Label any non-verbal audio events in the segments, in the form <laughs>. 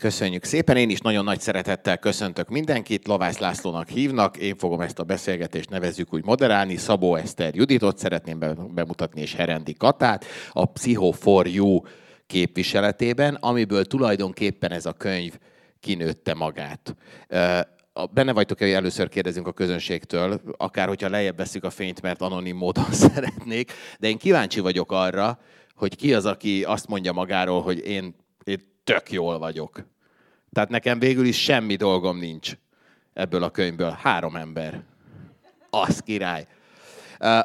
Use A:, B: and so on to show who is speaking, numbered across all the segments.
A: Köszönjük szépen, én is nagyon nagy szeretettel köszöntök mindenkit, Lovász Lászlónak hívnak, én fogom ezt a beszélgetést nevezzük úgy moderálni, Szabó Eszter Juditot szeretném bemutatni, és Herendi Katát, a Psycho for You képviseletében, amiből tulajdonképpen ez a könyv kinőtte magát. Benne vagytok hogy először kérdezünk a közönségtől, akár hogyha lejjebb veszük a fényt, mert anonim módon <laughs> szeretnék, de én kíváncsi vagyok arra, hogy ki az, aki azt mondja magáról, hogy én, én tök jól vagyok. Tehát nekem végül is semmi dolgom nincs ebből a könyvből. Három ember. Az király.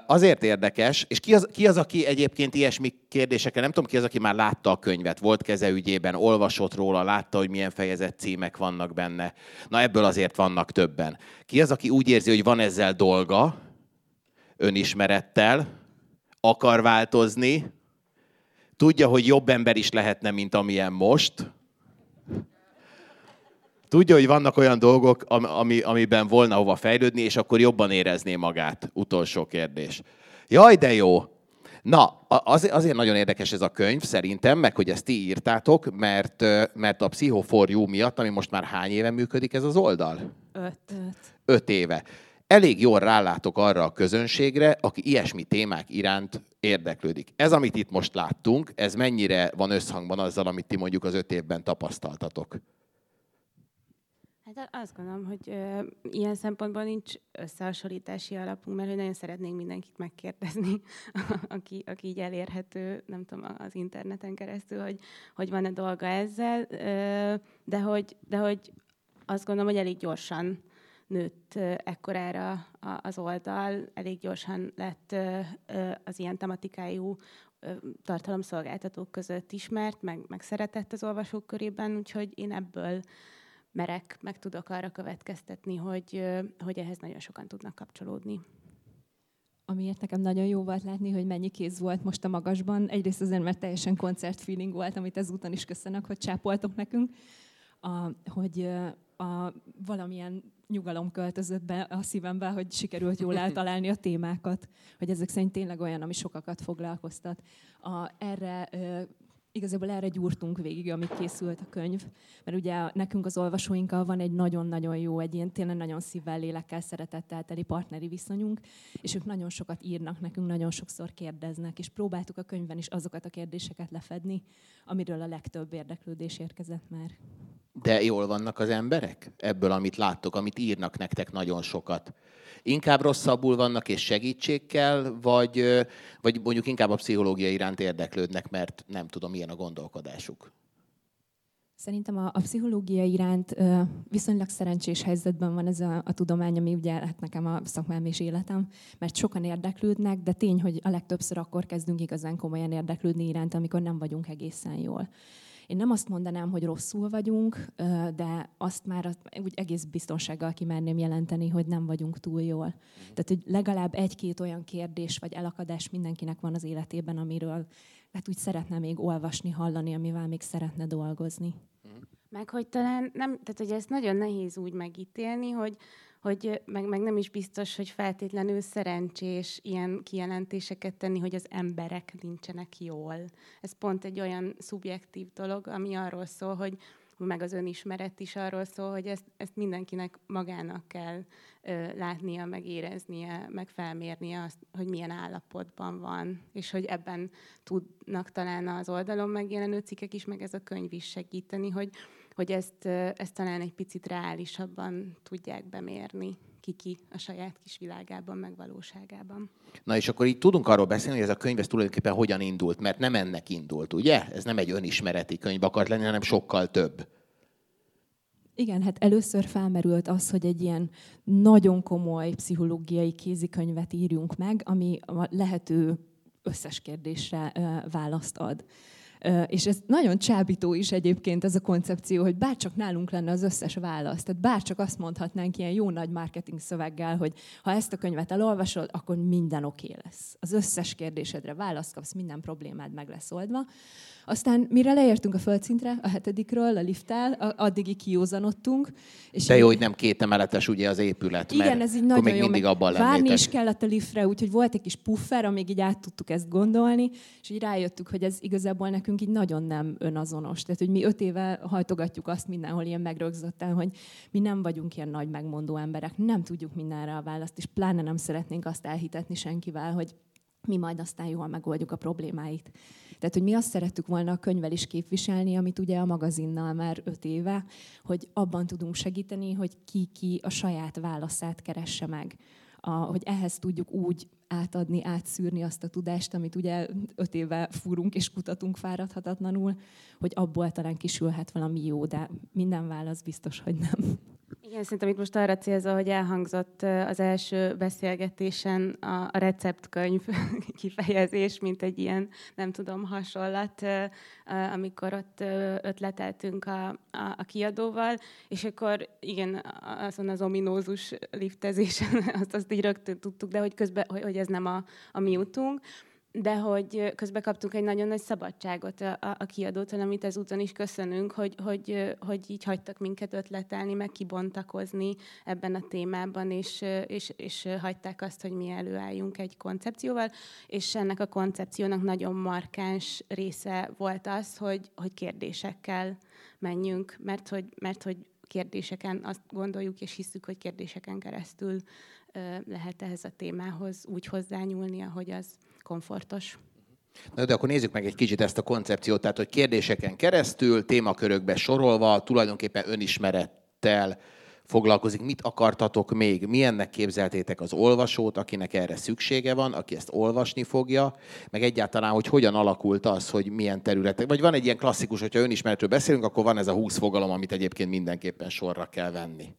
A: Azért érdekes, és ki az, ki az, aki egyébként ilyesmi kérdésekkel, nem tudom ki az, aki már látta a könyvet, volt kezeügyében, olvasott róla, látta, hogy milyen fejezet címek vannak benne. Na ebből azért vannak többen. Ki az, aki úgy érzi, hogy van ezzel dolga, önismerettel, akar változni, tudja, hogy jobb ember is lehetne, mint amilyen most, Tudja, hogy vannak olyan dolgok, ami, amiben volna hova fejlődni, és akkor jobban érezné magát. Utolsó kérdés. Jaj, de jó! Na, az, azért nagyon érdekes ez a könyv szerintem, meg hogy ezt ti írtátok, mert, mert a Psycho for You miatt, ami most már hány éve működik ez az oldal?
B: Öt.
A: Öt éve. Elég jól rálátok arra a közönségre, aki ilyesmi témák iránt érdeklődik. Ez, amit itt most láttunk, ez mennyire van összhangban azzal, amit ti mondjuk az öt évben tapasztaltatok?
B: Hát azt gondolom, hogy ö, ilyen szempontból nincs összehasonlítási alapunk, mert hogy nagyon szeretnénk mindenkit megkérdezni, <laughs> aki, aki így elérhető, nem tudom, az interneten keresztül, hogy, hogy van-e dolga ezzel, ö, de, hogy, de hogy azt gondolom, hogy elég gyorsan nőtt ekkorára az oldal, elég gyorsan lett az ilyen tematikájú tartalomszolgáltatók között ismert, meg, meg szeretett az olvasók körében, úgyhogy én ebből merek, meg tudok arra következtetni, hogy, hogy ehhez nagyon sokan tudnak kapcsolódni.
C: Amiért nekem nagyon jó volt látni, hogy mennyi kéz volt most a magasban. Egyrészt azért, mert teljesen koncert feeling volt, amit ezúton is köszönök, hogy csápoltok nekünk, a, hogy a, valamilyen nyugalom költözött be a szívembe, hogy sikerült jól eltalálni a témákat, hogy ezek szerint tényleg olyan, ami sokakat foglalkoztat. A, erre igazából erre gyúrtunk végig, amíg készült a könyv, mert ugye nekünk az olvasóinkkal van egy nagyon-nagyon jó, egy ilyen tényleg nagyon szívvel, lélekkel, szeretettel teli partneri viszonyunk, és ők nagyon sokat írnak nekünk, nagyon sokszor kérdeznek, és próbáltuk a könyvben is azokat a kérdéseket lefedni, amiről a legtöbb érdeklődés érkezett már.
A: De jól vannak az emberek? Ebből, amit láttok, amit írnak nektek nagyon sokat. Inkább rosszabbul vannak és segítség kell, vagy, vagy mondjuk inkább a pszichológia iránt érdeklődnek, mert nem tudom, milyen a gondolkodásuk?
C: Szerintem a, a pszichológia iránt ö, viszonylag szerencsés helyzetben van ez a, a tudomány, ami ugye hát nekem a szakmám és életem, mert sokan érdeklődnek, de tény, hogy a legtöbbször akkor kezdünk igazán komolyan érdeklődni iránt, amikor nem vagyunk egészen jól. Én nem azt mondanám, hogy rosszul vagyunk, de azt már úgy egész biztonsággal kimerném jelenteni, hogy nem vagyunk túl jól. Tehát, hogy legalább egy-két olyan kérdés vagy elakadás mindenkinek van az életében, amiről hát úgy szeretne még olvasni, hallani, amivel még szeretne dolgozni.
B: Meg hogy talán nem, tehát hogy ezt nagyon nehéz úgy megítélni, hogy hogy meg, meg nem is biztos, hogy feltétlenül szerencsés ilyen kijelentéseket tenni, hogy az emberek nincsenek jól. Ez pont egy olyan szubjektív dolog, ami arról szól, hogy meg az önismeret is arról szól, hogy ezt, ezt mindenkinek magának kell ö, látnia, meg éreznie, meg felmérnie azt, hogy milyen állapotban van, és hogy ebben tudnak talán az oldalon megjelenő cikkek is, meg ez a könyv is segíteni, hogy, hogy ezt, ezt talán egy picit reálisabban tudják bemérni kiki a saját kis világában, meg valóságában.
A: Na és akkor így tudunk arról beszélni, hogy ez a könyv ez tulajdonképpen hogyan indult, mert nem ennek indult, ugye? Ez nem egy önismereti könyv akart lenni, hanem sokkal több.
C: Igen, hát először felmerült az, hogy egy ilyen nagyon komoly pszichológiai kézikönyvet írjunk meg, ami a lehető összes kérdésre választ ad. És ez nagyon csábító is egyébként ez a koncepció, hogy bárcsak nálunk lenne az összes válasz. Tehát bárcsak azt mondhatnánk ilyen jó nagy marketing szöveggel, hogy ha ezt a könyvet elolvasod, akkor minden oké okay lesz. Az összes kérdésedre választ kapsz, minden problémád meg lesz oldva. Aztán mire leértünk a földszintre, a hetedikről, a lifttel, addig kiózanodtunk.
A: És De jó, hogy nem két emeletes ugye az épület,
C: igen, mert ez így nagyon még jó, mindig abban Várni is kellett a liftre, úgyhogy volt egy kis puffer, amíg így át tudtuk ezt gondolni, és így rájöttük, hogy ez igazából nekünk így nagyon nem önazonos. Tehát, hogy mi öt éve hajtogatjuk azt mindenhol ilyen megrögzötten, hogy mi nem vagyunk ilyen nagy megmondó emberek, nem tudjuk mindenre a választ, és pláne nem szeretnénk azt elhitetni senkivel, hogy mi majd aztán jól megoldjuk a problémáit. Tehát, hogy mi azt szerettük volna a könyvvel is képviselni, amit ugye a magazinnal már öt éve, hogy abban tudunk segíteni, hogy ki-ki a saját válaszát keresse meg. A, hogy ehhez tudjuk úgy átadni, átszűrni azt a tudást, amit ugye öt éve furunk és kutatunk fáradhatatlanul, hogy abból talán kisülhet valami jó, de minden válasz biztos, hogy nem.
B: Igen, szerintem itt most arra célzol, hogy elhangzott az első beszélgetésen a, a receptkönyv <laughs> kifejezés, mint egy ilyen, nem tudom, hasonlat, amikor ott ötleteltünk a, a, a kiadóval, és akkor igen, azon az ominózus liftezésen <laughs> azt, azt így rögtön tudtuk, de hogy közben, hogy, hogy ez nem a, a mi utunk de hogy közben kaptunk egy nagyon nagy szabadságot a, a kiadótól, amit ezúton is köszönünk, hogy, hogy, hogy így hagytak minket ötletelni, meg kibontakozni ebben a témában, és, és, és hagyták azt, hogy mi előálljunk egy koncepcióval, és ennek a koncepciónak nagyon markáns része volt az, hogy, hogy kérdésekkel menjünk, mert hogy, mert hogy kérdéseken azt gondoljuk és hiszük, hogy kérdéseken keresztül lehet ehhez a témához úgy hozzányúlni, ahogy az komfortos.
A: Na, de akkor nézzük meg egy kicsit ezt a koncepciót, tehát hogy kérdéseken keresztül, témakörökbe sorolva, tulajdonképpen önismerettel foglalkozik. Mit akartatok még? Milyennek képzeltétek az olvasót, akinek erre szüksége van, aki ezt olvasni fogja, meg egyáltalán, hogy hogyan alakult az, hogy milyen területek. Vagy van egy ilyen klasszikus, hogyha önismeretről beszélünk, akkor van ez a 20 fogalom, amit egyébként mindenképpen sorra kell venni.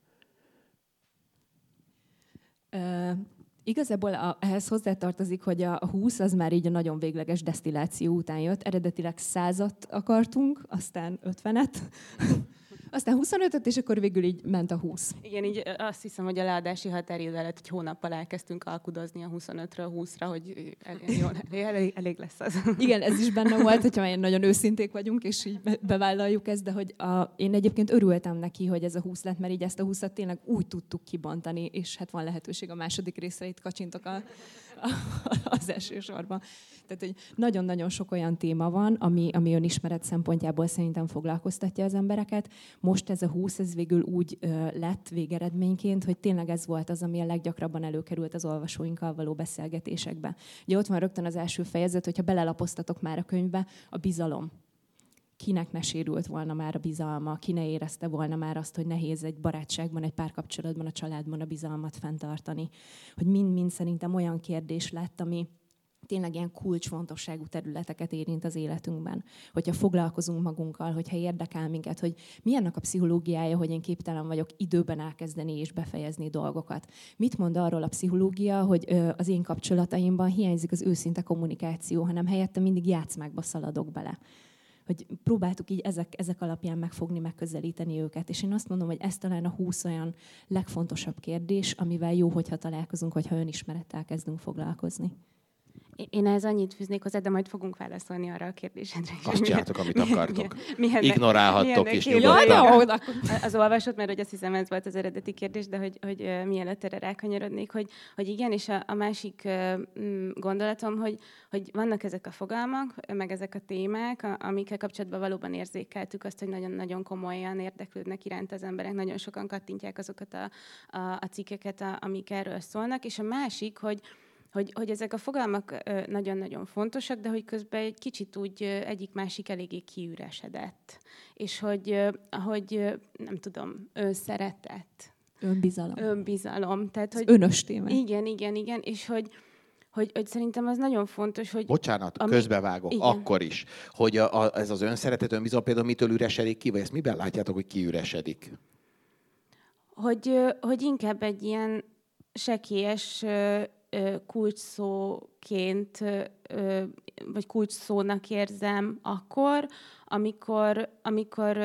C: Igazából a, ehhez hozzátartozik, hogy a 20 az már így a nagyon végleges desztilláció után jött. Eredetileg százat akartunk, aztán 50-et aztán 25-öt, és akkor végül így ment a 20.
B: Igen, így azt hiszem, hogy a leadási határidő előtt egy hónappal elkezdtünk alkudozni a 25-ről 20-ra, hogy elég, jó, elég, elég lesz az.
C: Igen, ez is benne volt, <laughs> hogyha már nagyon őszinték vagyunk, és így bevállaljuk ezt, de hogy a, én egyébként örültem neki, hogy ez a 20 lett, mert így ezt a 20-at tényleg úgy tudtuk kibontani, és hát van lehetőség a második részre, itt kacsintok a, <laughs> az első sorban. Tehát, hogy nagyon-nagyon sok olyan téma van, ami, ami önismeret szempontjából szerintem foglalkoztatja az embereket. Most ez a 20, ez végül úgy ö, lett végeredményként, hogy tényleg ez volt az, ami a leggyakrabban előkerült az olvasóinkkal való beszélgetésekbe. Ugye ott van rögtön az első fejezet, hogyha belelapoztatok már a könyvbe, a bizalom kinek ne sérült volna már a bizalma, ki ne érezte volna már azt, hogy nehéz egy barátságban, egy párkapcsolatban, a családban a bizalmat fenntartani. Hogy mind-mind szerintem olyan kérdés lett, ami, tényleg ilyen kulcsfontosságú területeket érint az életünkben. Hogyha foglalkozunk magunkkal, hogyha érdekel minket, hogy milyennek a pszichológiája, hogy én képtelen vagyok időben elkezdeni és befejezni dolgokat. Mit mond arról a pszichológia, hogy az én kapcsolataimban hiányzik az őszinte kommunikáció, hanem helyette mindig játszmákba szaladok bele hogy próbáltuk így ezek, ezek alapján megfogni, megközelíteni őket. És én azt mondom, hogy ez talán a 20 olyan legfontosabb kérdés, amivel jó, hogyha találkozunk, hogyha önismerettel kezdünk foglalkozni.
B: Én ez annyit fűznék hozzá, de majd fogunk válaszolni arra a kérdésedre.
A: Azt csináltok, amit akartok. Milyen, Ignorálhattok is nyugodtan.
B: Az olvasott, mert hogy azt hiszem ez volt az eredeti kérdés, de hogy, hogy mielőtt erre rákanyarodnék, hogy, hogy igen, és a, a másik mm, gondolatom, hogy, hogy vannak ezek a fogalmak, meg ezek a témák, amikkel kapcsolatban valóban érzékeltük azt, hogy nagyon-nagyon komolyan érdeklődnek iránt az emberek, nagyon sokan kattintják azokat a, a, a cikkeket, a, amik erről szólnak, és a másik, hogy, hogy, hogy ezek a fogalmak nagyon-nagyon fontosak, de hogy közben egy kicsit úgy egyik-másik eléggé kiüresedett. És hogy, hogy nem tudom, önszeretet.
C: Önbizalom.
B: Önbizalom.
C: Tehát, hogy, önös téma.
B: Igen, igen, igen. És hogy, hogy, hogy szerintem az nagyon fontos, hogy...
A: Bocsánat, ami... közbevágok, igen. akkor is, hogy a, a, ez az önszeretet, önbizalom például mitől üresedik ki, vagy ezt miben látjátok, hogy kiüresedik?
B: Hogy, hogy inkább egy ilyen sekélyes kulcs szó kulcsszóként, vagy kulcsszónak érzem akkor, amikor, amikor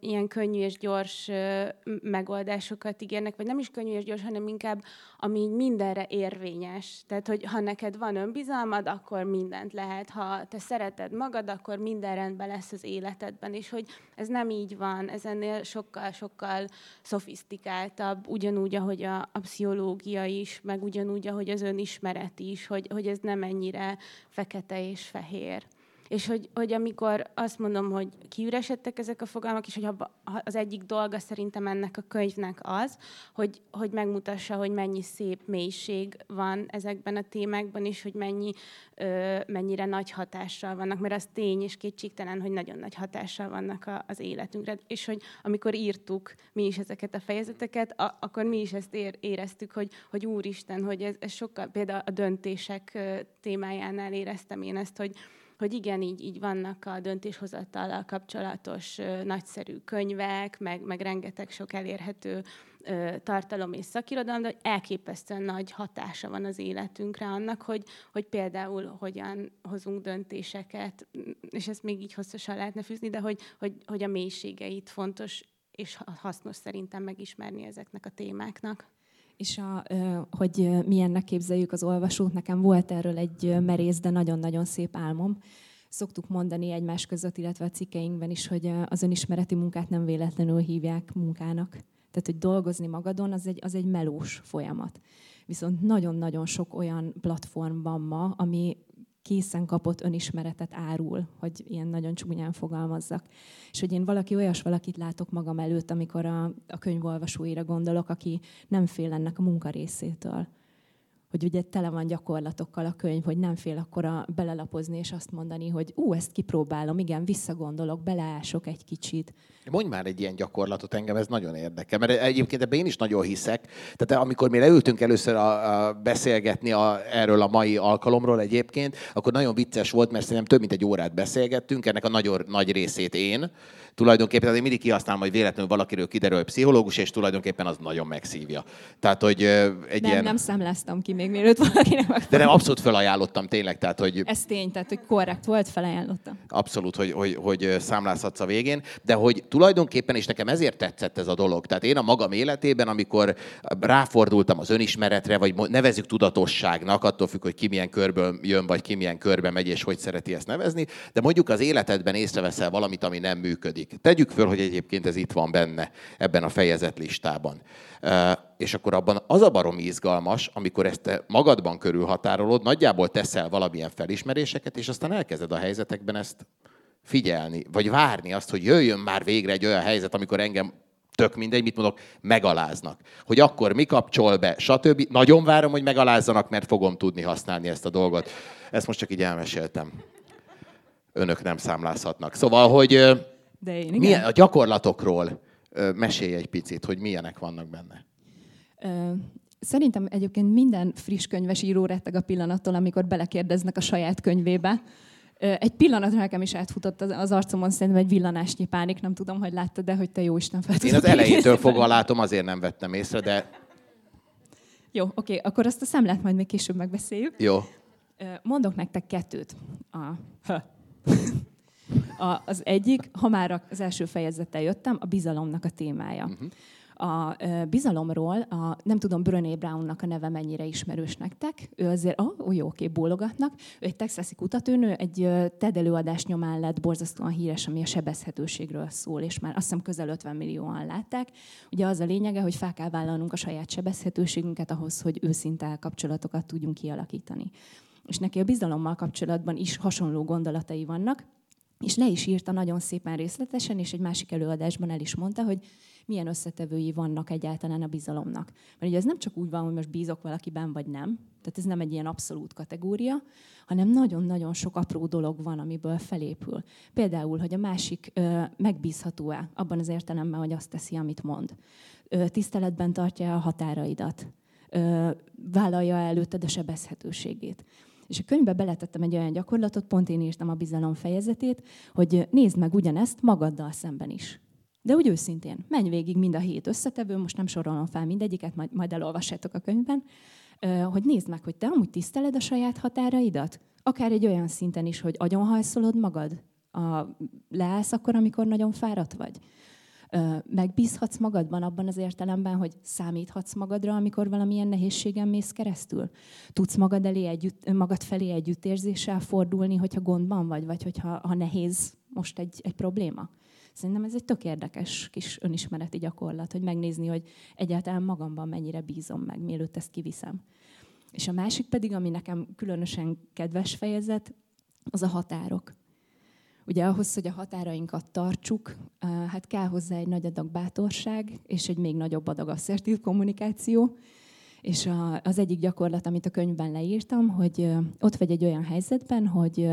B: ilyen könnyű és gyors megoldásokat ígérnek, vagy nem is könnyű és gyors, hanem inkább ami mindenre érvényes. Tehát, hogy ha neked van önbizalmad, akkor mindent lehet. Ha te szereted magad, akkor minden rendben lesz az életedben. És hogy ez nem így van, ez ennél sokkal-sokkal szofisztikáltabb, ugyanúgy, ahogy a, a pszichológia is, meg ugyanúgy, ahogy az önismeret is, hogy, hogy ez nem ennyire fekete és fehér. És hogy, hogy amikor azt mondom, hogy kiüresedtek ezek a fogalmak, és hogy az egyik dolga szerintem ennek a könyvnek az, hogy, hogy megmutassa, hogy mennyi szép mélység van ezekben a témákban, és hogy mennyi, ö, mennyire nagy hatással vannak, mert az tény és kétségtelen, hogy nagyon nagy hatással vannak a, az életünkre. És hogy amikor írtuk mi is ezeket a fejezeteket, a, akkor mi is ezt ér, éreztük, hogy, hogy úristen, hogy ez, ez sokkal, például a döntések témájánál éreztem én ezt, hogy, hogy igen, így, így vannak a döntéshozatallal kapcsolatos ö, nagyszerű könyvek, meg, meg rengeteg sok elérhető tartalom és szakirodalom, de hogy elképesztően nagy hatása van az életünkre annak, hogy, hogy például hogyan hozunk döntéseket, és ezt még így hosszasan lehetne fűzni, de hogy, hogy, hogy a mélységeit fontos és hasznos szerintem megismerni ezeknek a témáknak.
C: És a, hogy milyennek képzeljük az olvasót, nekem volt erről egy merész, de nagyon-nagyon szép álmom. Szoktuk mondani egymás között, illetve a cikkeinkben is, hogy az önismereti munkát nem véletlenül hívják munkának. Tehát, hogy dolgozni magadon, az egy, az egy melós folyamat. Viszont nagyon-nagyon sok olyan platform van ma, ami készen kapott önismeretet árul, hogy ilyen nagyon csúnyán fogalmazzak. És hogy én valaki olyas valakit látok magam előtt, amikor a, a könyvolvasóira gondolok, aki nem fél ennek a munka részétől hogy ugye tele van gyakorlatokkal a könyv, hogy nem fél akkor a belelapozni és azt mondani, hogy ú, ezt kipróbálom, igen, visszagondolok, beleások egy kicsit.
A: Mondj már egy ilyen gyakorlatot, engem ez nagyon érdekel, mert egyébként ebben én is nagyon hiszek. Tehát amikor mi leültünk először a, a beszélgetni a, erről a mai alkalomról egyébként, akkor nagyon vicces volt, mert szerintem több mint egy órát beszélgettünk, ennek a nagyon nagy részét én, tulajdonképpen azért mindig kihasználom, hogy véletlenül valakiről kiderül, hogy pszichológus, és tulajdonképpen az nagyon megszívja. Tehát, hogy egy
C: nem,
A: ilyen...
C: nem szemleztem ki még mielőtt valakinek meg...
A: De nem, abszolút felajánlottam tényleg, tehát, hogy...
C: Ez tény, tehát, hogy korrekt volt, felajánlottam.
A: Abszolút, hogy, hogy, hogy számlázhatsz a végén, de hogy tulajdonképpen, és nekem ezért tetszett ez a dolog, tehát én a magam életében, amikor ráfordultam az önismeretre, vagy nevezük tudatosságnak, attól függ, hogy ki milyen körből jön, vagy ki milyen körbe megy, és hogy szereti ezt nevezni, de mondjuk az életedben észreveszel valamit, ami nem működik. Tegyük föl, hogy egyébként ez itt van benne, ebben a fejezet listában. És akkor abban az a baromi izgalmas, amikor ezt magadban körülhatárolod, nagyjából teszel valamilyen felismeréseket, és aztán elkezded a helyzetekben ezt figyelni, vagy várni azt, hogy jöjjön már végre egy olyan helyzet, amikor engem tök mindegy, mit mondok, megaláznak. Hogy akkor mi kapcsol be, stb. Nagyon várom, hogy megalázzanak, mert fogom tudni használni ezt a dolgot. Ezt most csak így elmeséltem. Önök nem számlázhatnak. Szóval, hogy
C: de én igen.
A: Milyen, a gyakorlatokról mesélj egy picit, hogy milyenek vannak benne.
C: Szerintem egyébként minden friss könyves író retteg a pillanattól, amikor belekérdeznek a saját könyvébe. Egy pillanatra nekem is átfutott az arcomon szerintem egy villanásnyi pánik, nem tudom, hogy láttad, de hogy te jó Isten fel
A: Én az elejétől fogva látom, azért nem vettem észre, de...
C: Jó, oké, akkor azt a szemlet majd még később megbeszéljük.
A: Jó.
C: Mondok nektek kettőt. A... <laughs> A, az egyik, ha már az első fejezettel jöttem, a bizalomnak a témája. Uh-huh. A bizalomról, a, nem tudom, Brené Brownnak a neve mennyire ismerős nektek. Ő azért, oh, jó, oké, bólogatnak. Ő egy texasi kutatónő, egy TED előadás nyomán lett borzasztóan híres, ami a sebezhetőségről szól, és már azt hiszem közel 50 millióan látták. Ugye az a lényege, hogy fel kell vállalnunk a saját sebezhetőségünket ahhoz, hogy őszinte kapcsolatokat tudjunk kialakítani. És neki a bizalommal kapcsolatban is hasonló gondolatai vannak és le is írta nagyon szépen részletesen, és egy másik előadásban el is mondta, hogy milyen összetevői vannak egyáltalán a bizalomnak. Mert ugye ez nem csak úgy van, hogy most bízok valakiben, vagy nem. Tehát ez nem egy ilyen abszolút kategória, hanem nagyon-nagyon sok apró dolog van, amiből felépül. Például, hogy a másik ö, megbízható-e, abban az értelemben, hogy azt teszi, amit mond. Ö, tiszteletben tartja a határaidat. Ö, vállalja előtted a sebezhetőségét. És a könyvbe beletettem egy olyan gyakorlatot, pont én írtam a bizalom fejezetét, hogy nézd meg ugyanezt magaddal szemben is. De úgy őszintén, menj végig mind a hét összetevő, most nem sorolom fel mindegyiket, majd, majd elolvassátok a könyvben, hogy nézd meg, hogy te amúgy tiszteled a saját határaidat, akár egy olyan szinten is, hogy agyonhajszolod magad, a, leállsz akkor, amikor nagyon fáradt vagy megbízhatsz magadban abban az értelemben, hogy számíthatsz magadra, amikor valamilyen nehézségen mész keresztül? Tudsz magad, elé együtt, magad felé együttérzéssel fordulni, hogyha gondban vagy, vagy hogyha ha nehéz most egy, egy probléma? Szerintem ez egy tök érdekes kis önismereti gyakorlat, hogy megnézni, hogy egyáltalán magamban mennyire bízom meg, mielőtt ezt kiviszem. És a másik pedig, ami nekem különösen kedves fejezet, az a határok. Ugye ahhoz, hogy a határainkat tartsuk, hát kell hozzá egy nagy adag bátorság, és egy még nagyobb adag asszertív kommunikáció. És az egyik gyakorlat, amit a könyvben leírtam, hogy ott vagy egy olyan helyzetben, hogy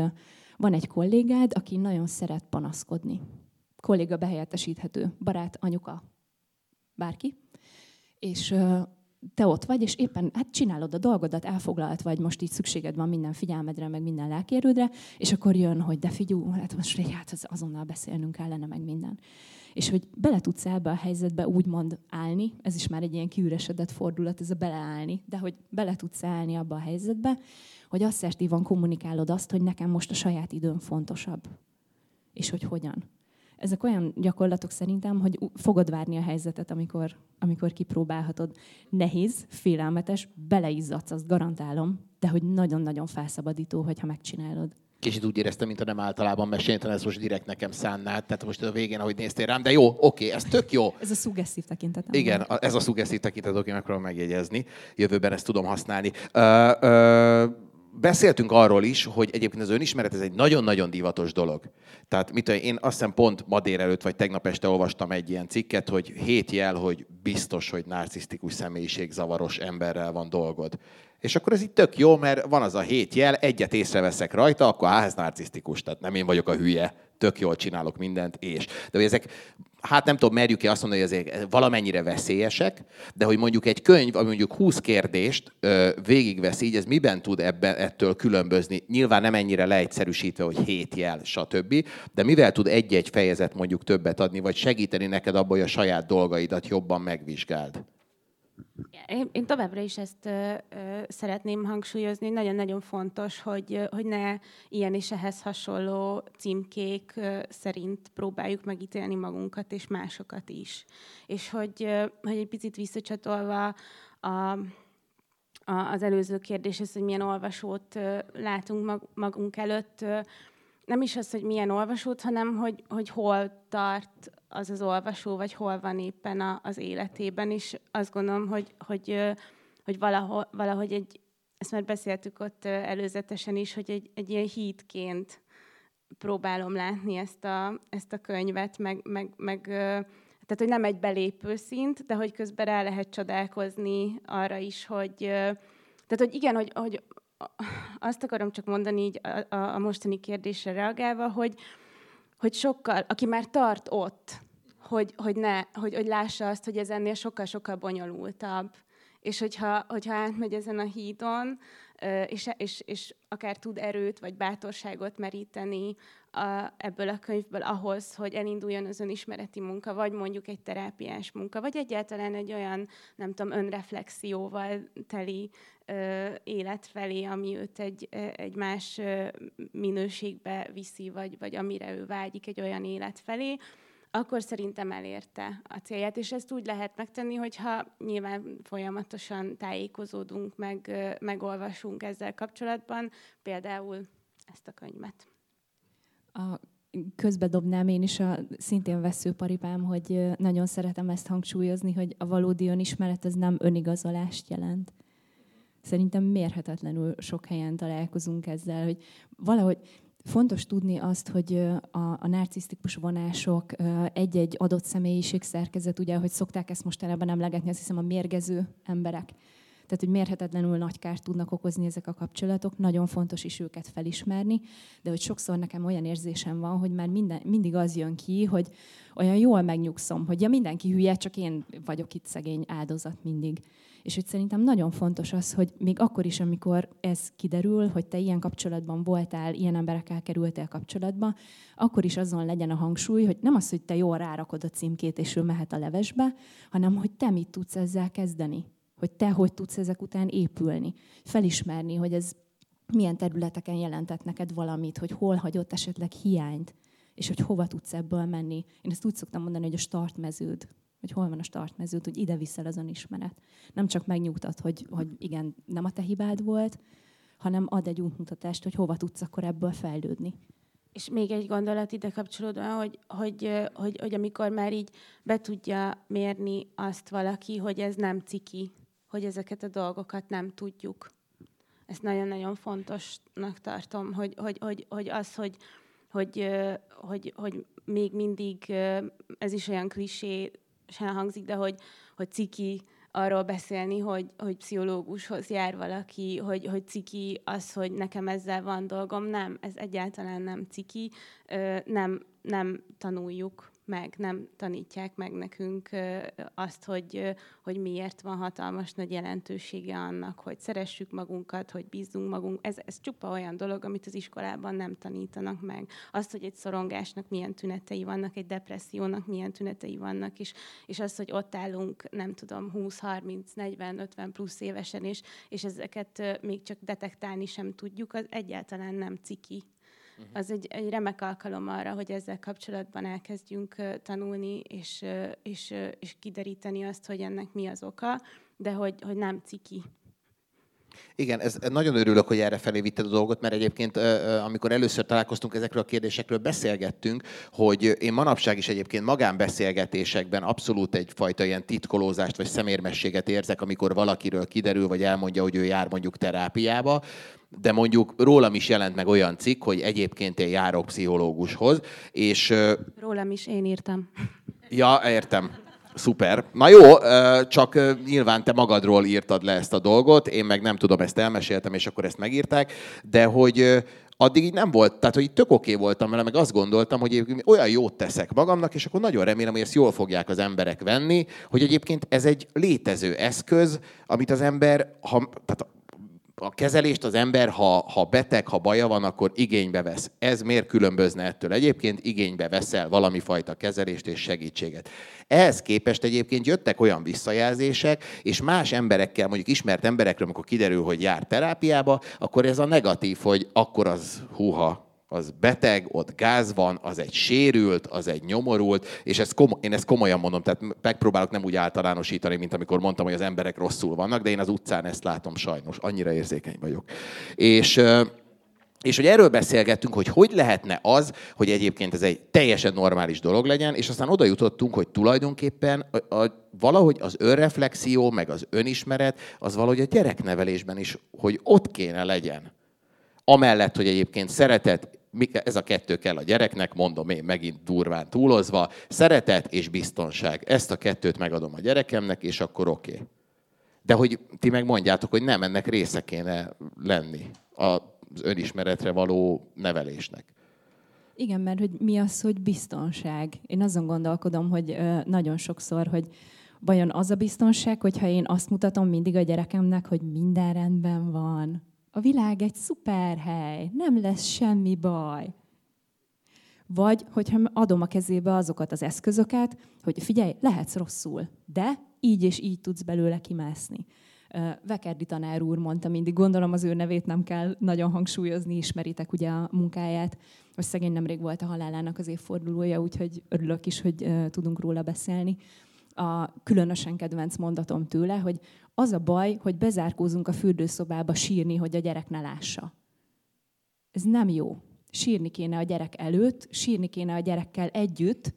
C: van egy kollégád, aki nagyon szeret panaszkodni. Kolléga behelyettesíthető, barát, anyuka, bárki. És te ott vagy, és éppen hát csinálod a dolgodat, elfoglalt vagy, most így szükséged van minden figyelmedre, meg minden lelkérődre, és akkor jön, hogy de figyú, hát most hát az azonnal beszélnünk kellene, meg minden. És hogy bele tudsz ebbe a helyzetbe úgymond állni, ez is már egy ilyen kiüresedett fordulat, ez a beleállni, de hogy bele tudsz állni abba a helyzetbe, hogy asszertívan kommunikálod azt, hogy nekem most a saját időm fontosabb. És hogy hogyan ezek olyan gyakorlatok szerintem, hogy fogod várni a helyzetet, amikor, amikor kipróbálhatod. Nehéz, félelmetes, beleizzadsz, azt garantálom, de hogy nagyon-nagyon felszabadító, hogyha megcsinálod.
A: Kicsit úgy éreztem, mint a nem általában meséltem, ez most direkt nekem szánnád. Tehát most a végén, ahogy néztél rám, de jó, oké, ez tök jó.
C: Ez a szuggesztív tekintet.
A: Igen, ez a szuggesztív tekintet, oké, megpróbálom megjegyezni. Jövőben ezt tudom használni. Uh, uh, beszéltünk arról is, hogy egyébként az önismeret ez egy nagyon-nagyon divatos dolog. Tehát mit tudom, én azt hiszem pont ma délelőtt vagy tegnap este olvastam egy ilyen cikket, hogy hét jel, hogy biztos, hogy narcisztikus személyiség zavaros emberrel van dolgod. És akkor ez itt tök jó, mert van az a hét jel, egyet észreveszek rajta, akkor á, ez narcisztikus, tehát nem én vagyok a hülye, tök jól csinálok mindent, és. De hogy ezek, hát nem tudom, merjük-e azt mondani, hogy ezek valamennyire veszélyesek, de hogy mondjuk egy könyv, ami mondjuk 20 kérdést ö, végigvesz így, ez miben tud ebben, ettől különbözni? Nyilván nem ennyire leegyszerűsítve, hogy hét jel, stb., de mivel tud egy-egy fejezet mondjuk többet adni, vagy segíteni neked abban, hogy a saját dolgaidat jobban megvizsgáld?
B: Én, én továbbra is ezt ö, ö, szeretném hangsúlyozni. Nagyon-nagyon fontos, hogy, hogy ne ilyen és ehhez hasonló címkék ö, szerint próbáljuk megítélni magunkat és másokat is. És hogy, ö, hogy egy picit visszacsatolva a, a, az előző kérdéshez, hogy milyen olvasót ö, látunk mag, magunk előtt, ö, nem is az, hogy milyen olvasót, hanem hogy, hogy hol tart az az olvasó, vagy hol van éppen a, az életében, és azt gondolom, hogy, hogy, hogy valahol, valahogy egy, ezt már beszéltük ott előzetesen is, hogy egy, egy ilyen hídként próbálom látni ezt a, ezt a könyvet, meg, meg, meg tehát, hogy nem egy belépő szint, de hogy közben rá lehet csodálkozni arra is, hogy, tehát, hogy igen, hogy, hogy azt akarom csak mondani így a, a, a mostani kérdésre reagálva, hogy, hogy sokkal, aki már tart ott, hogy, hogy, ne, hogy, hogy lássa azt, hogy ez ennél sokkal-sokkal bonyolultabb. És hogyha, hogyha átmegy ezen a hídon, és, és, és akár tud erőt vagy bátorságot meríteni a, ebből a könyvből ahhoz, hogy elinduljon az önismereti munka, vagy mondjuk egy terápiás munka, vagy egyáltalán egy olyan, nem tudom, önreflexióval teli ö, élet felé, ami őt egy, egy más minőségbe viszi, vagy, vagy amire ő vágyik, egy olyan élet felé, akkor szerintem elérte a célját, és ezt úgy lehet megtenni, hogyha nyilván folyamatosan tájékozódunk, meg, megolvasunk ezzel kapcsolatban, például ezt a könyvet.
C: A közbe dobnám én is a szintén veszőparipám, hogy nagyon szeretem ezt hangsúlyozni, hogy a valódi önismeret az nem önigazolást jelent. Szerintem mérhetetlenül sok helyen találkozunk ezzel, hogy valahogy Fontos tudni azt, hogy a, a narcisztikus vonások egy-egy adott személyiség szerkezet, ugye, hogy szokták ezt most ebben emlegetni, azt hiszem a mérgező emberek. Tehát, hogy mérhetetlenül nagy kárt tudnak okozni ezek a kapcsolatok, nagyon fontos is őket felismerni, de hogy sokszor nekem olyan érzésem van, hogy már minden, mindig az jön ki, hogy olyan jól megnyugszom, hogy ja, mindenki hülye, csak én vagyok itt szegény áldozat mindig. És hogy szerintem nagyon fontos az, hogy még akkor is, amikor ez kiderül, hogy te ilyen kapcsolatban voltál, ilyen emberekkel kerültél kapcsolatba, akkor is azon legyen a hangsúly, hogy nem az, hogy te jól rárakod a címkét, és ő mehet a levesbe, hanem hogy te mit tudsz ezzel kezdeni. Hogy te hogy tudsz ezek után épülni. Felismerni, hogy ez milyen területeken jelentett neked valamit, hogy hol hagyott esetleg hiányt, és hogy hova tudsz ebből menni. Én ezt úgy szoktam mondani, hogy a startmeződ hogy hol van a startmeződ, hogy ide viszel az önismeret. Nem csak megnyugtat, hogy, hogy igen, nem a te hibád volt, hanem ad egy útmutatást, hogy hova tudsz akkor ebből fejlődni.
B: És még egy gondolat ide kapcsolódva, hogy, hogy, hogy, hogy amikor már így be tudja mérni azt valaki, hogy ez nem ciki, hogy ezeket a dolgokat nem tudjuk. Ezt nagyon-nagyon fontosnak tartom, hogy, hogy, hogy, hogy az, hogy, hogy, hogy, hogy még mindig, ez is olyan klisé, sem hangzik, de hogy, hogy ciki arról beszélni, hogy, hogy pszichológushoz jár valaki, hogy, hogy ciki az, hogy nekem ezzel van dolgom. Nem, ez egyáltalán nem ciki. Nem, nem tanuljuk meg, nem tanítják meg nekünk azt, hogy, hogy miért van hatalmas nagy jelentősége annak, hogy szeressük magunkat, hogy bízzunk magunk. Ez, ez csupa olyan dolog, amit az iskolában nem tanítanak meg. Azt, hogy egy szorongásnak milyen tünetei vannak, egy depressziónak milyen tünetei vannak, és, és az, hogy ott állunk, nem tudom, 20, 30, 40, 50 plusz évesen, és, és ezeket még csak detektálni sem tudjuk, az egyáltalán nem ciki uh-huh. az egy, egy remek alkalom arra, hogy ezzel kapcsolatban elkezdjünk tanulni, és, és, és kideríteni azt, hogy ennek mi az oka, de hogy, hogy nem ciki.
A: Igen, ez, nagyon örülök, hogy erre felé vitted a dolgot, mert egyébként amikor először találkoztunk ezekről a kérdésekről, beszélgettünk, hogy én manapság is egyébként magánbeszélgetésekben abszolút egyfajta ilyen titkolózást vagy szemérmességet érzek, amikor valakiről kiderül, vagy elmondja, hogy ő jár mondjuk terápiába, de mondjuk rólam is jelent meg olyan cikk, hogy egyébként én járok pszichológushoz, és...
B: Rólam is, én írtam.
A: Ja, értem. Szuper. Na jó, csak nyilván te magadról írtad le ezt a dolgot, én meg nem tudom, ezt elmeséltem, és akkor ezt megírták, de hogy addig így nem volt, tehát hogy tök oké voltam vele, meg azt gondoltam, hogy olyan jót teszek magamnak, és akkor nagyon remélem, hogy ezt jól fogják az emberek venni, hogy egyébként ez egy létező eszköz, amit az ember, ha, tehát a kezelést az ember, ha, ha beteg, ha baja van, akkor igénybe vesz. Ez miért különbözne ettől? Egyébként igénybe veszel valami fajta kezelést és segítséget. Ehhez képest egyébként jöttek olyan visszajelzések, és más emberekkel, mondjuk ismert emberekről, amikor kiderül, hogy jár terápiába, akkor ez a negatív, hogy akkor az húha, az beteg, ott gáz van, az egy sérült, az egy nyomorult, és ezt komo- én ezt komolyan mondom, tehát megpróbálok nem úgy általánosítani, mint amikor mondtam, hogy az emberek rosszul vannak, de én az utcán ezt látom sajnos, annyira érzékeny vagyok. És és hogy erről beszélgettünk, hogy hogy lehetne az, hogy egyébként ez egy teljesen normális dolog legyen, és aztán oda jutottunk, hogy tulajdonképpen a, a, valahogy az önreflexió, meg az önismeret, az valahogy a gyereknevelésben is, hogy ott kéne legyen. Amellett, hogy egyébként szeretet, ez a kettő kell a gyereknek, mondom én megint durván túlozva, szeretet és biztonság. Ezt a kettőt megadom a gyerekemnek, és akkor oké. Okay. De hogy ti meg mondjátok, hogy nem, ennek része kéne lenni az önismeretre való nevelésnek.
C: Igen, mert hogy mi az, hogy biztonság? Én azon gondolkodom, hogy nagyon sokszor, hogy vajon az a biztonság, hogyha én azt mutatom mindig a gyerekemnek, hogy minden rendben van, a világ egy szuper hely, nem lesz semmi baj. Vagy, hogyha adom a kezébe azokat az eszközöket, hogy figyelj, lehetsz rosszul, de így és így tudsz belőle kimászni. Vekerdi tanár úr mondta mindig, gondolom az ő nevét nem kell nagyon hangsúlyozni, ismeritek ugye a munkáját, hogy szegény nemrég volt a halálának az évfordulója, úgyhogy örülök is, hogy tudunk róla beszélni. A különösen kedvenc mondatom tőle, hogy az a baj, hogy bezárkózunk a fürdőszobába sírni, hogy a gyerek ne lássa. Ez nem jó. Sírni kéne a gyerek előtt, sírni kéne a gyerekkel együtt,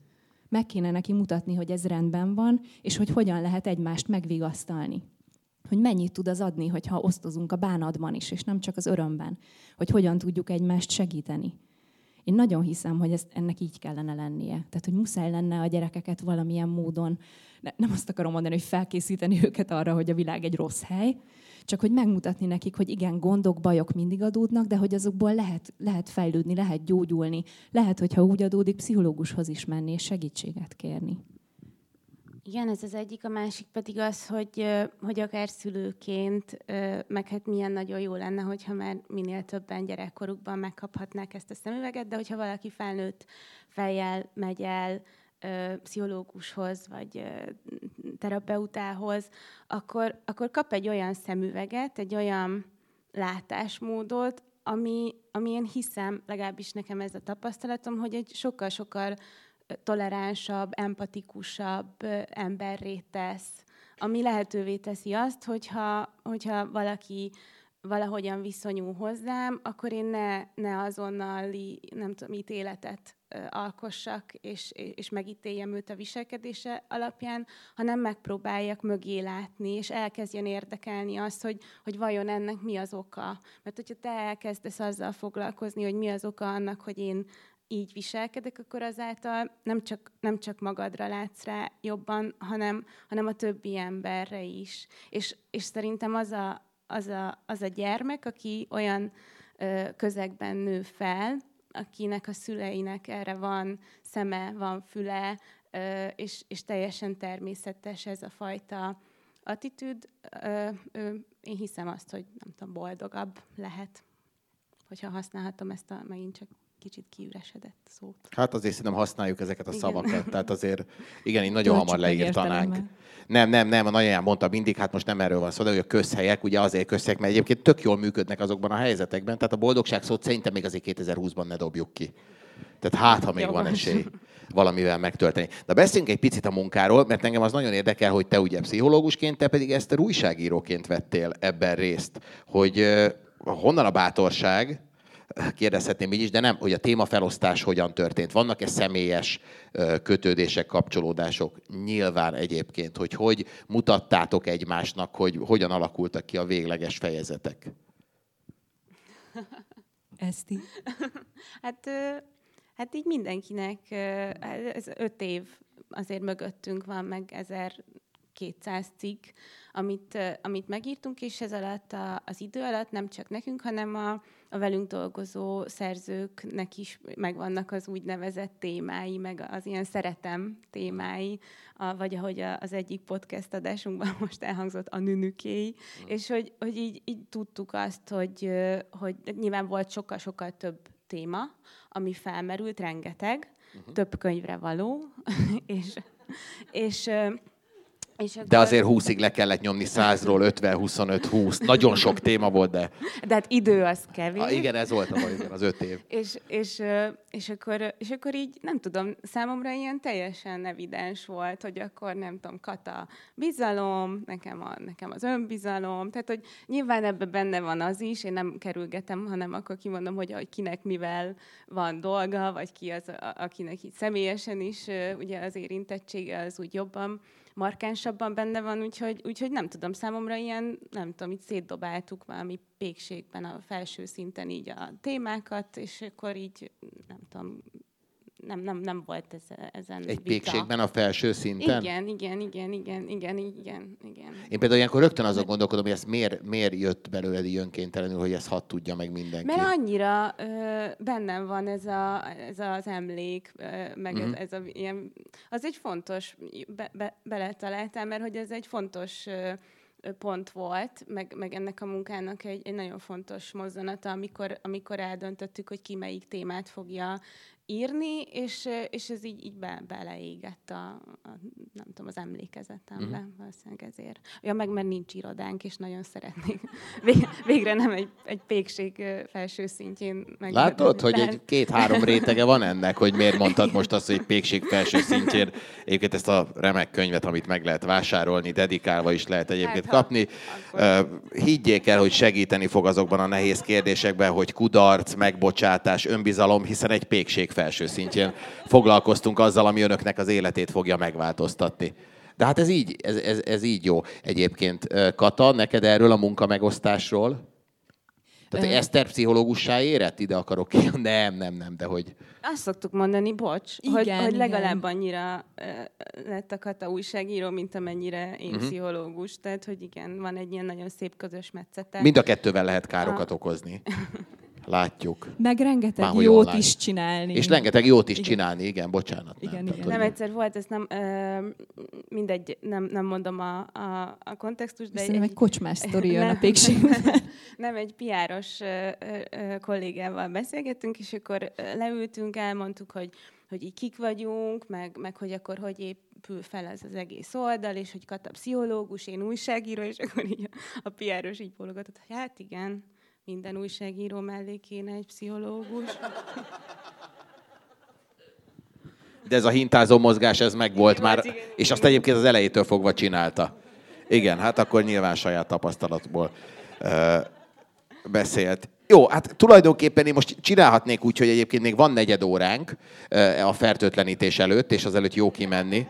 C: meg kéne neki mutatni, hogy ez rendben van, és hogy hogyan lehet egymást megvigasztalni. Hogy mennyit tud az adni, hogyha osztozunk a bánatban is, és nem csak az örömben. Hogy hogyan tudjuk egymást segíteni. Én nagyon hiszem, hogy ez, ennek így kellene lennie. Tehát, hogy muszáj lenne a gyerekeket valamilyen módon, nem azt akarom mondani, hogy felkészíteni őket arra, hogy a világ egy rossz hely, csak hogy megmutatni nekik, hogy igen, gondok, bajok mindig adódnak, de hogy azokból lehet, lehet fejlődni, lehet gyógyulni. Lehet, hogyha úgy adódik, pszichológushoz is menni és segítséget kérni.
B: Igen, ez az egyik, a másik pedig az, hogy, hogy akár szülőként, meg hát milyen nagyon jó lenne, hogyha már minél többen gyerekkorukban megkaphatnák ezt a szemüveget, de hogyha valaki felnőtt fejjel megy el pszichológushoz, vagy terapeutához, akkor, akkor kap egy olyan szemüveget, egy olyan látásmódot, ami, ami én hiszem, legalábbis nekem ez a tapasztalatom, hogy egy sokkal-sokkal toleránsabb, empatikusabb emberré tesz, ami lehetővé teszi azt, hogyha, hogyha valaki valahogyan viszonyul hozzám, akkor én ne, ne azonnali, nem tudom, ítéletet alkossak, és, és megítéljem őt a viselkedése alapján, hanem megpróbáljak mögé látni, és elkezdjen érdekelni azt, hogy, hogy vajon ennek mi az oka. Mert hogyha te elkezdesz azzal foglalkozni, hogy mi az oka annak, hogy én így viselkedek, akkor azáltal nem csak, nem csak magadra látsz rá jobban, hanem, hanem a többi emberre is. És, és szerintem az a, az, a, az a gyermek, aki olyan ö, közegben nő fel, akinek a szüleinek erre van szeme, van füle, ö, és, és teljesen természetes ez a fajta attitűd, ö, ö, én hiszem azt, hogy nem tudom, boldogabb lehet, hogyha használhatom ezt a megint csak kicsit kiüresedett szót.
A: Hát azért szerintem használjuk ezeket a igen. szavakat. Tehát azért, igen, így nagyon Töltsük hamar leírtanánk. Nem, nem, nem, a nagyanyám mondta mindig, hát most nem erről van szó, de hogy a közhelyek, ugye azért közhelyek, mert egyébként tök jól működnek azokban a helyzetekben, tehát a boldogság szót szerintem még azért 2020-ban ne dobjuk ki. Tehát hát, ha még Jó, van esély valamivel megtölteni. De beszéljünk egy picit a munkáról, mert engem az nagyon érdekel, hogy te ugye pszichológusként, te pedig ezt újságíróként vettél ebben részt. Hogy honnan a bátorság, kérdezhetném így is, de nem, hogy a témafelosztás hogyan történt. Vannak-e személyes kötődések, kapcsolódások? Nyilván egyébként, hogy hogy mutattátok egymásnak, hogy hogyan alakultak ki a végleges fejezetek?
C: Eszti?
B: hát, hát így mindenkinek, ez öt év azért mögöttünk van, meg 1200 cikk, amit, amit megírtunk, és ez alatt a, az idő alatt nem csak nekünk, hanem a, a velünk dolgozó szerzőknek is megvannak az úgynevezett témái, meg az ilyen szeretem témái, a, vagy ahogy az egyik podcast adásunkban <laughs> most elhangzott, a nünükéi, mm. és hogy, hogy így, így tudtuk azt, hogy, hogy nyilván volt sokkal-sokkal több téma, ami felmerült, rengeteg, uh-huh. több könyvre való, <laughs> és, és
A: és akkor... De azért 20-ig le kellett nyomni 100-ról 50, 25, 20. Nagyon sok téma volt, de...
B: De hát idő az kevés.
A: Ah, igen, ez volt a baj, igen, az öt év.
B: és, és, és, akkor, és akkor így, nem tudom, számomra ilyen teljesen evidens volt, hogy akkor nem tudom, kata bizalom, nekem, a, nekem az önbizalom, tehát hogy nyilván ebben benne van az is, én nem kerülgetem, hanem akkor kimondom, hogy, hogy kinek mivel van dolga, vagy ki az, akinek így személyesen is ugye az érintettsége az úgy jobban markánsabban benne van, úgyhogy, úgyhogy nem tudom, számomra ilyen, nem tudom, itt szétdobáltuk valami pékségben a felső szinten így a témákat, és akkor így, nem tudom, nem, nem, nem volt ez, ezen
A: Egy vita. pékségben a felső szinten?
B: Igen, igen, igen, igen, igen, igen, igen.
A: Én például ilyenkor rögtön azon gondolkodom, hogy ez miért, miért jött belőled így önkéntelenül, hogy ezt hat tudja meg mindenki.
B: Mert annyira ö, bennem van ez, a, ez az emlék, ö, meg uh-huh. ez, mhm. ez a ilyen, az egy fontos, be, be, beletaláltál, mert hogy ez egy fontos ö, pont volt, meg, meg ennek a munkának egy, egy nagyon fontos mozzanata, amikor, amikor eldöntöttük, hogy ki melyik témát fogja írni, és, és ez így, így be, beleégett a, a, nem tudom, az emlékezetembe, uh-huh. valószínűleg ezért. Ja, meg mert nincs irodánk, és nagyon szeretnék. <laughs> Végre nem egy, egy pékség felső szintjén meg.
A: Látod, hogy egy <laughs> két-három rétege van ennek, hogy miért mondtad most azt, hogy pékség felső szintjén. Egyébként ezt a remek könyvet, amit meg lehet vásárolni, dedikálva is lehet egyébként hát, kapni. Akkor... Higgyék el, hogy segíteni fog azokban a nehéz kérdésekben, hogy kudarc, megbocsátás, önbizalom, hiszen egy pékség felső szintjén foglalkoztunk azzal, ami önöknek az életét fogja megváltoztatni. De hát ez így, ez, ez, ez így jó. Egyébként, Kata, neked erről a munkamegosztásról? Tehát, hogy Eszter pszichológussá érett? Ide akarok ki. <laughs> Nem, nem, nem, de hogy...
B: Azt szoktuk mondani, bocs, igen, hogy, hogy legalább igen. annyira uh, lett a Kata újságíró, mint amennyire én uh-huh. pszichológus. Tehát, hogy igen, van egy ilyen nagyon szép közös metszete.
A: Mind a kettővel lehet károkat a... okozni. <laughs> Látjuk.
C: Meg rengeteg Már, jót online. is csinálni.
A: És rengeteg jót is igen. csinálni, igen, bocsánat.
B: Igen, nem, igen. nem egyszer volt, ezt nem, ö, mindegy, nem, nem mondom a, a, a kontextust,
C: de... Szerintem egy, egy kocsmás sztori jön a <laughs> pékségben. <laughs>
B: nem, egy piáros kollégával beszélgettünk, és akkor leültünk, elmondtuk, hogy hogy így kik vagyunk, meg, meg hogy akkor hogy épül fel ez az egész oldal, és hogy Kata pszichológus, én újságíró, és akkor így a, a piáros így bólogatott, hogy hát igen, minden újságíró mellé kéne egy pszichológus.
A: De ez a hintázó mozgás, ez meg volt már, igen, és azt egyébként az elejétől fogva csinálta. Igen, hát akkor nyilván saját tapasztalatból uh, beszélt. Jó, hát tulajdonképpen én most csinálhatnék úgy, hogy egyébként még van negyed óránk a fertőtlenítés előtt, és az előtt jó kimenni,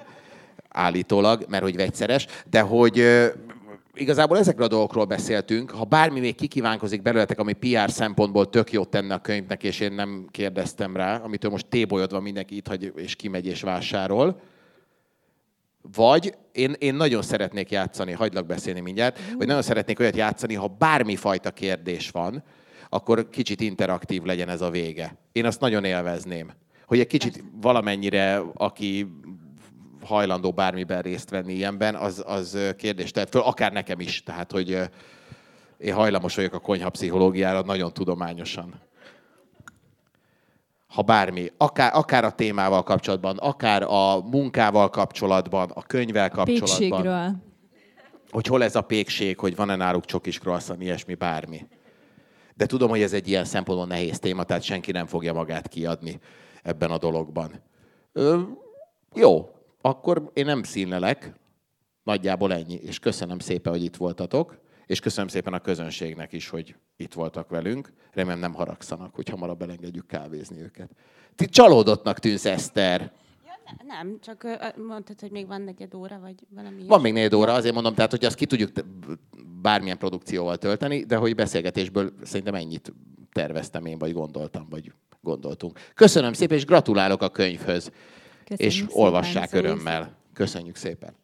A: állítólag, mert hogy vegyszeres, de hogy igazából ezekről a dolgokról beszéltünk. Ha bármi még kikívánkozik belőletek, ami PR szempontból tök jót tenne a könyvnek, és én nem kérdeztem rá, amitől most tébolyodva mindenki itt hagy, és kimegy és vásárol, vagy én, én nagyon szeretnék játszani, hagylak beszélni mindjárt, mm. vagy nagyon szeretnék olyat játszani, ha bármi fajta kérdés van, akkor kicsit interaktív legyen ez a vége. Én azt nagyon élvezném. Hogy egy kicsit valamennyire, aki hajlandó bármiben részt venni ilyenben, az, az kérdést tehet föl, akár nekem is. Tehát, hogy én hajlamos vagyok a konyha pszichológiára nagyon tudományosan. Ha bármi, akár, akár a témával kapcsolatban, akár a munkával kapcsolatban, a könyvvel kapcsolatban. Pékségről. Hogy hol ez a pékség, hogy van-e náluk csokis croissant, ilyesmi, bármi. De tudom, hogy ez egy ilyen szempontból nehéz téma, tehát senki nem fogja magát kiadni ebben a dologban. Ö, jó, akkor én nem színlelek, nagyjából ennyi, és köszönöm szépen, hogy itt voltatok, és köszönöm szépen a közönségnek is, hogy itt voltak velünk. Remélem nem haragszanak, hogy hamarabb elengedjük kávézni őket. Ti csalódottnak tűnsz, Eszter.
B: nem, csak mondtad, hogy még van negyed óra, vagy valami.
A: Van még negyed óra, azért mondom, tehát hogy azt ki tudjuk bármilyen produkcióval tölteni, de hogy beszélgetésből szerintem ennyit terveztem én, vagy gondoltam, vagy gondoltunk. Köszönöm szépen, és gratulálok a könyvhöz. Köszönjük és olvassák örömmel. Köszönjük szépen.